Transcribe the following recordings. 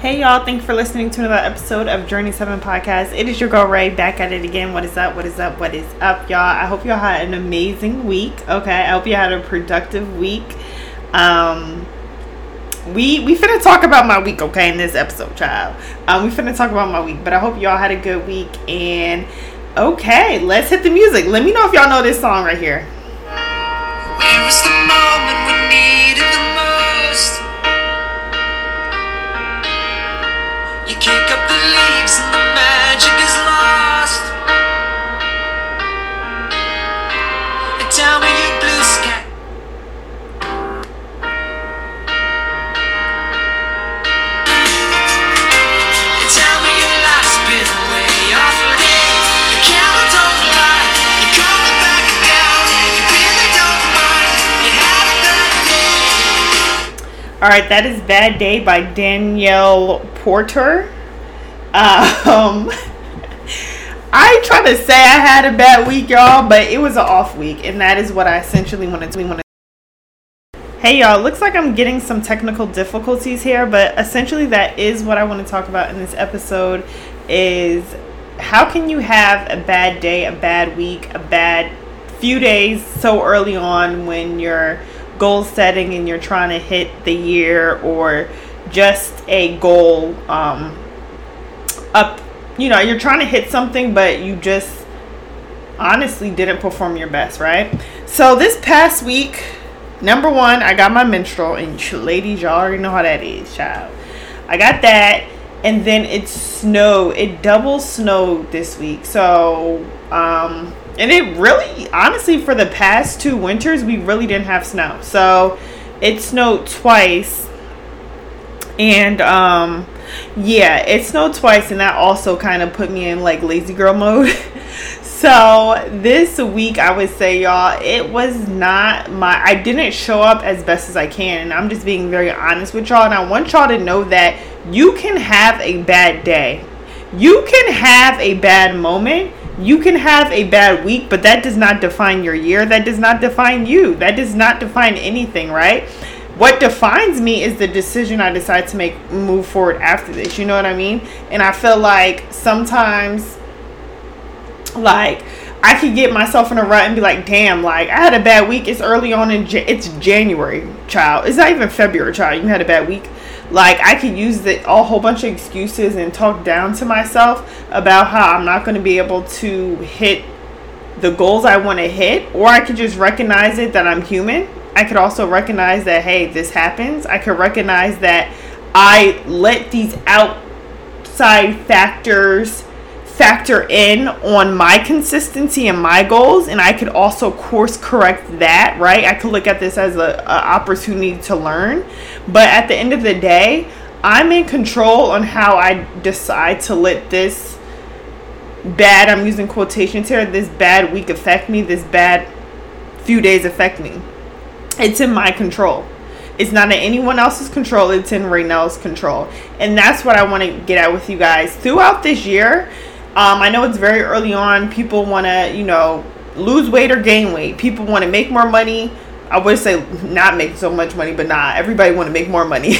Hey y'all, thanks for listening to another episode of Journey 7 Podcast. It is your girl Ray back at it again. What is up? What is up? What is up, y'all? I hope y'all had an amazing week. Okay. I hope you had a productive week. Um we we finna talk about my week, okay, in this episode, child. Um, we finna talk about my week, but I hope y'all had a good week and okay, let's hit the music. Let me know if y'all know this song right here. Where was the moment we needed the? Kick up the leaves and the magic is lost. Tell me All right, that is "Bad Day" by Daniel Powter. Um, I try to say I had a bad week, y'all, but it was an off week, and that is what I essentially wanted to want to. Hey y'all, looks like I'm getting some technical difficulties here, but essentially that is what I want to talk about in this episode is how can you have a bad day, a bad week, a bad few days so early on when you're goal setting and you're trying to hit the year or just a goal um, up, you know, you're trying to hit something but you just honestly didn't perform your best, right? So this past week, number one, I got my menstrual, and ladies, y'all already know how that is, child. I got that, and then it snowed. It double snowed this week. So, um, and it really, honestly, for the past two winters, we really didn't have snow. So, it snowed twice, and um, yeah, it snowed twice, and that also kind of put me in like lazy girl mode. So this week, I would say, y'all, it was not my. I didn't show up as best as I can, and I'm just being very honest with y'all. And I want y'all to know that you can have a bad day, you can have a bad moment, you can have a bad week, but that does not define your year. That does not define you. That does not define anything, right? What defines me is the decision I decide to make move forward after this. You know what I mean? And I feel like sometimes like I could get myself in a rut and be like, damn, like I had a bad week. It's early on in it's January, child. It's not even February, child. You had a bad week. Like I could use the a whole bunch of excuses and talk down to myself about how I'm not going to be able to hit the goals I want to hit, or I could just recognize it that I'm human. I could also recognize that hey, this happens. I could recognize that I let these outside factors factor in on my consistency and my goals and i could also course correct that right? I could look at this as a, opportunity to learn. But at the end of the day i'm in control on how i decide to let this bad i'm using quotations here this bad week affect me this bad few days affect me. It's in my control. It's not in anyone else's control it's in Raynell's control. And that's what i want to get at with you guys. Throughout this year um, I know it's very early on. People want to, you know, lose weight or gain weight. People want to make more money. I would say not make so much money, but nah, everybody want to make more money.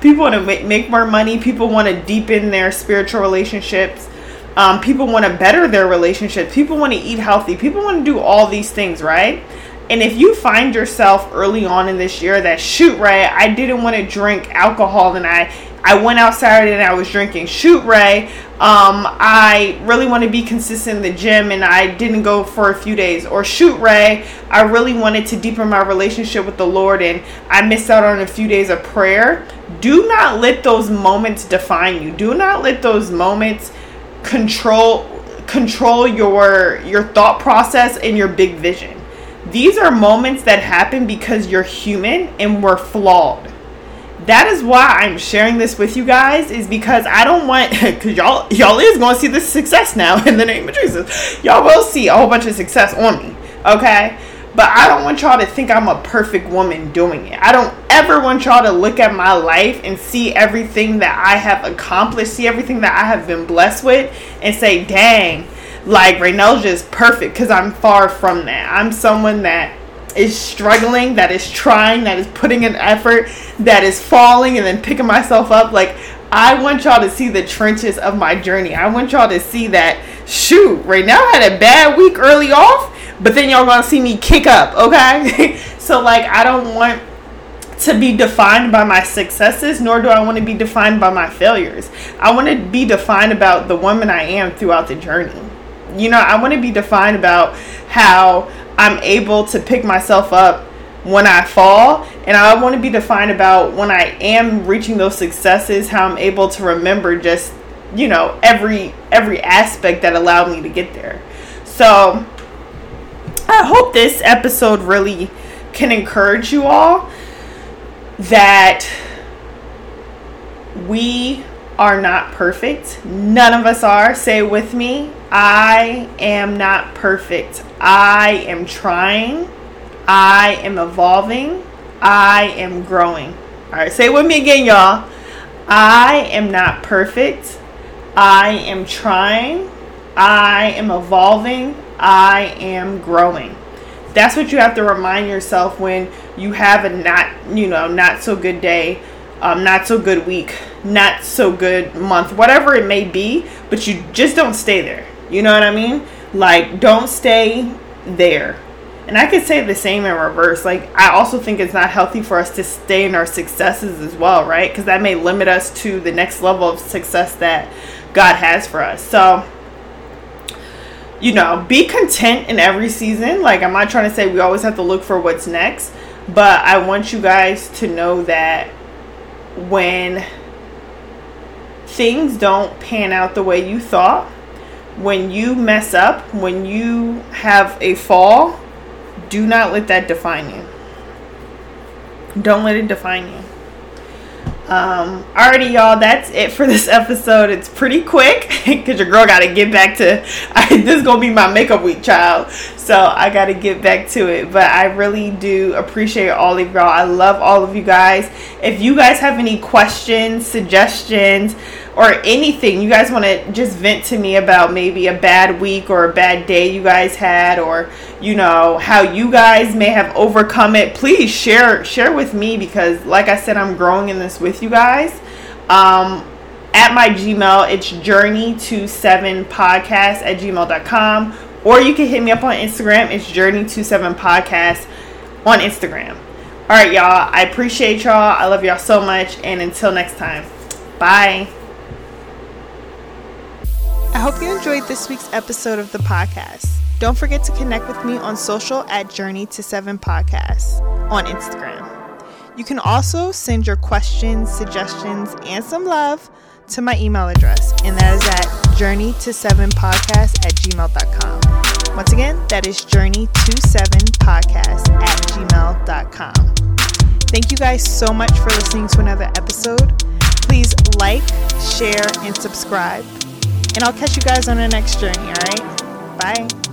people want to make, make more money. People want to deepen their spiritual relationships. Um, people want to better their relationships. People want to eat healthy. People want to do all these things, right? And if you find yourself early on in this year that shoot right, I didn't want to drink alcohol and I I went out Saturday and I was drinking. Shoot, Ray. Um, I really want to be consistent in the gym and I didn't go for a few days. Or shoot, Ray. I really wanted to deepen my relationship with the Lord and I missed out on a few days of prayer. Do not let those moments define you. Do not let those moments control control your your thought process and your big vision. These are moments that happen because you're human and we're flawed that is why I'm sharing this with you guys is because I don't want because y'all y'all is to see the success now in the name of Jesus. Y'all will see a whole bunch of success on me, okay? But I don't want y'all to think I'm a perfect woman doing it. I don't ever want y'all to look at my life and see everything that I have accomplished, see everything that I have been blessed with, and say, dang, like Raynell's just perfect because I'm far from that. I'm someone that is struggling, that is trying, that is putting an effort, that is falling and then picking myself up. Like, I want y'all to see the trenches of my journey. I want y'all to see that, shoot, right now I had a bad week early off, but then y'all gonna see me kick up, okay? so, like, I don't want to be defined by my successes, nor do I want to be defined by my failures. I want to be defined about the woman I am throughout the journey. You know, I want to be defined about how I'm able to pick myself up when I fall. And I want to be defined about when I am reaching those successes, how I'm able to remember just, you know, every every aspect that allowed me to get there. So I hope this episode really can encourage you all that we are not perfect. None of us are. Say it with me. I am not perfect. I am trying. I am evolving. I am growing. All right, say it with me again, y'all. I am not perfect. I am trying. I am evolving. I am growing. That's what you have to remind yourself when you have a not, you know, not so good day, um, not so good week, not so good month, whatever it may be, but you just don't stay there. You know what I mean? Like, don't stay there. And I could say the same in reverse. Like, I also think it's not healthy for us to stay in our successes as well, right? Because that may limit us to the next level of success that God has for us. So, you know, be content in every season. Like, I'm not trying to say we always have to look for what's next, but I want you guys to know that when things don't pan out the way you thought, when you mess up, when you have a fall, do not let that define you. Don't let it define you. Um, alrighty, y'all, that's it for this episode. It's pretty quick because your girl got to get back to. I, this is gonna be my makeup week, child. So I got to get back to it. But I really do appreciate all of y'all. I love all of you guys. If you guys have any questions, suggestions, or anything. You guys want to just vent to me about maybe a bad week or a bad day you guys had or you know how you guys may have overcome it. Please share share with me because like i said i'm growing in this with you guys. Um at my gmail it's journey to seven podcast at gmail.com or you can hit me up on instagram it's journey to seven podcast on instagram. All right y'all i appreciate y'all. I love y'all so much and until next time. Bye I hope you enjoyed this week's episode of the podcast. Don't forget to connect with me on social at Journey to Seven Podcasts on Instagram. You can also send your questions, suggestions, and some love to my email address, and that is at journey to seven podcast at gmail.com. Once again, that is journey to seven podcast at gmail.com. Thank you guys so much for listening to another episode. Please like, share, and subscribe. And I'll catch you guys on the next journey, alright? Bye.